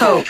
Coke.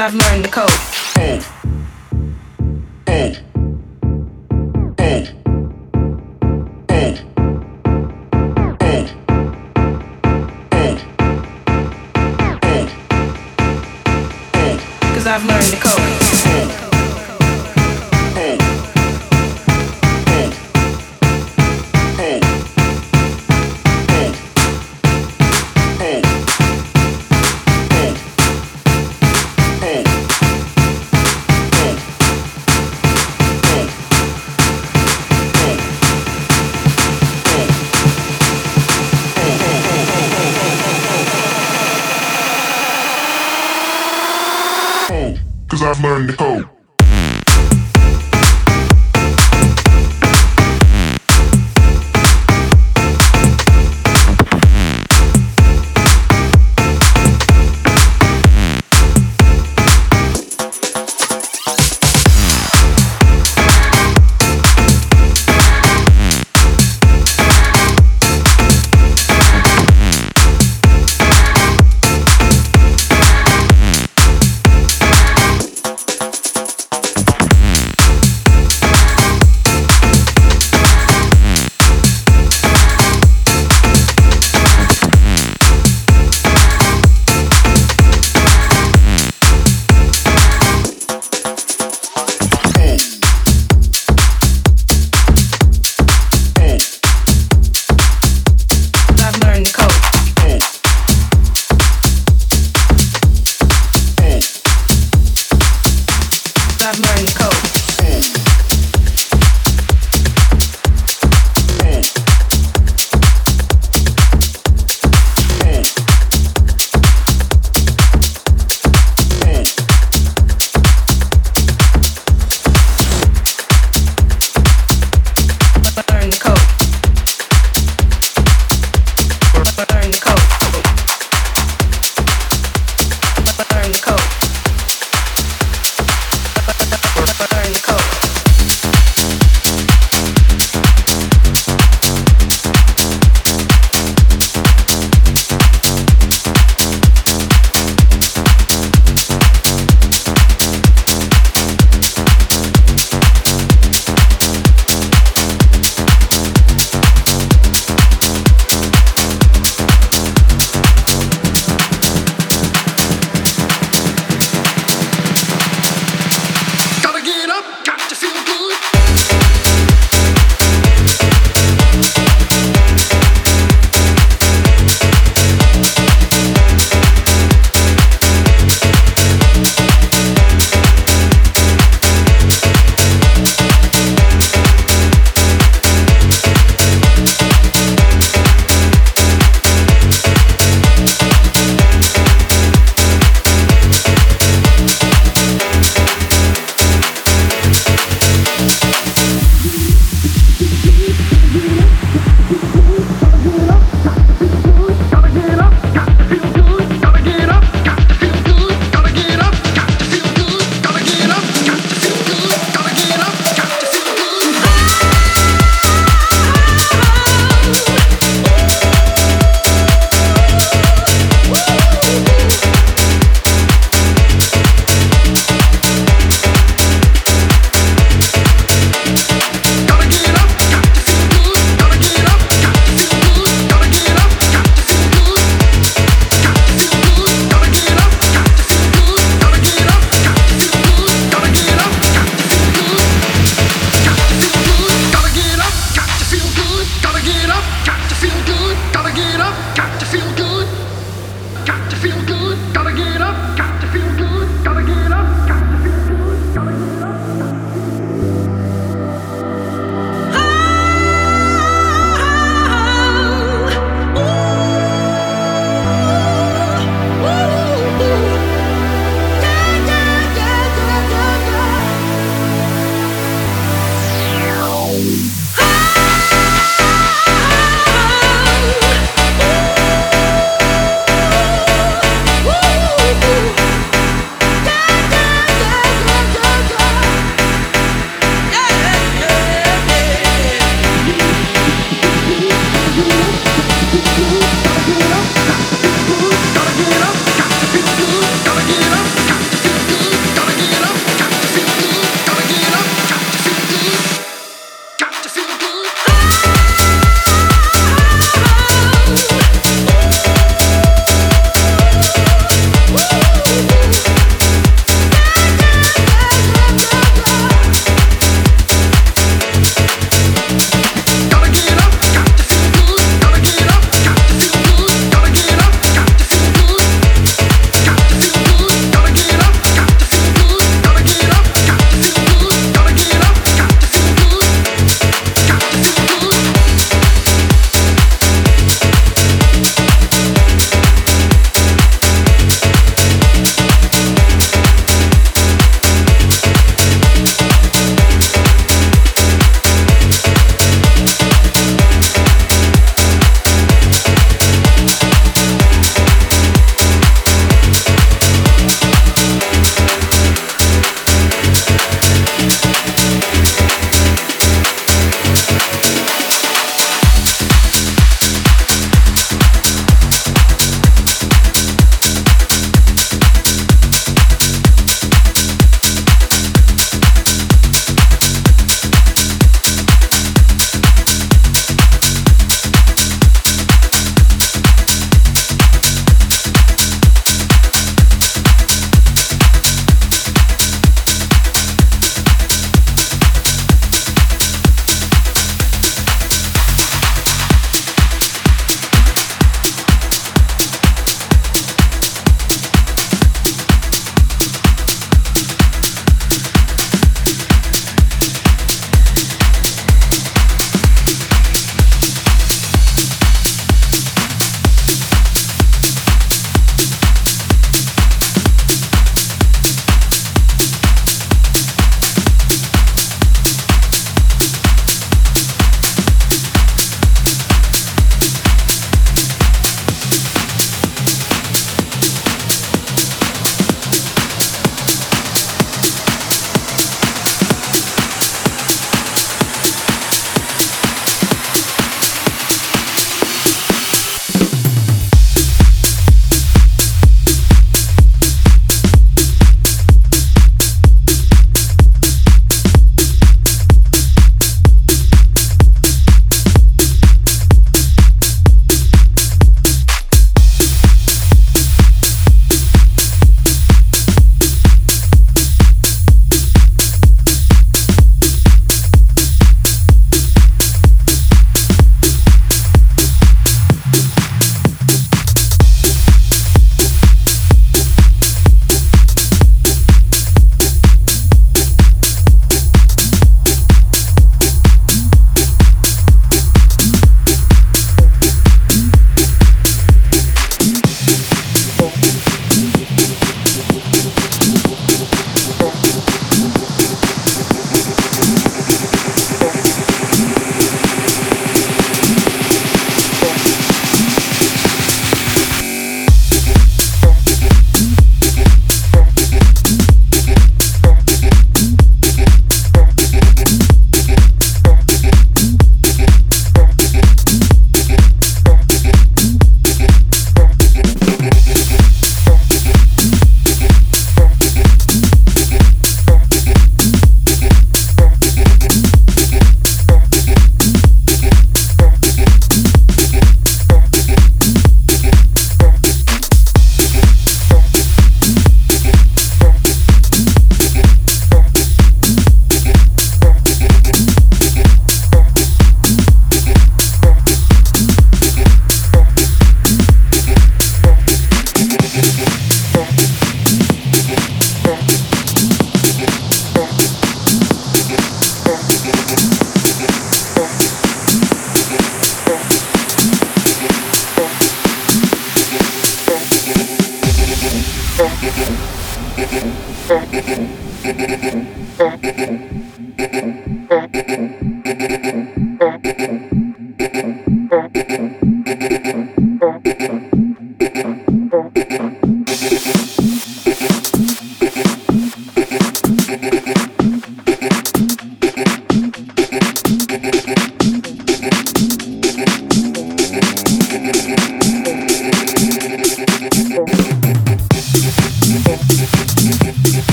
I've learned the code. Cause I've learned the code.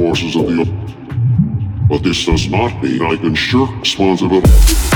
forces of the. But this does not mean I can shirk responsibility.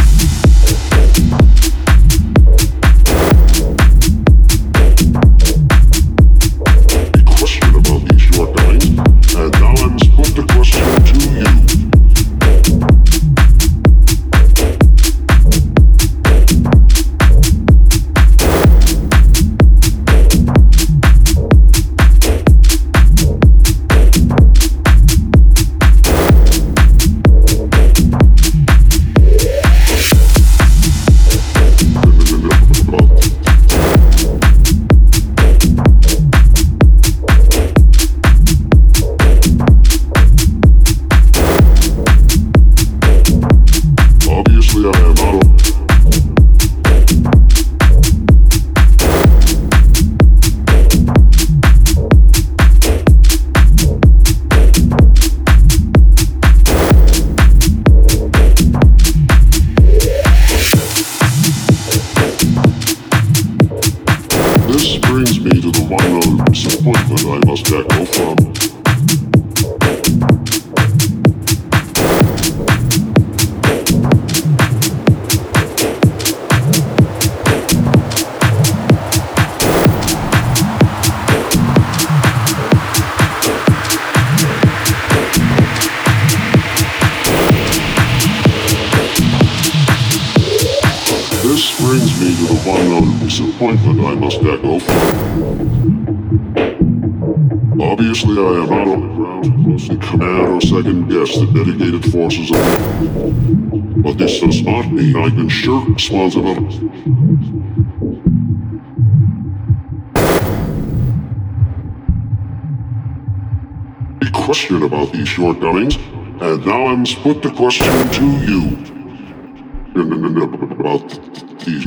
Obviously, I am not on the ground, mostly command or second guess the dedicated forces of the. But this does not mean I can shirk responsibility. A question about these shortcomings, and now I must put the question to you about these.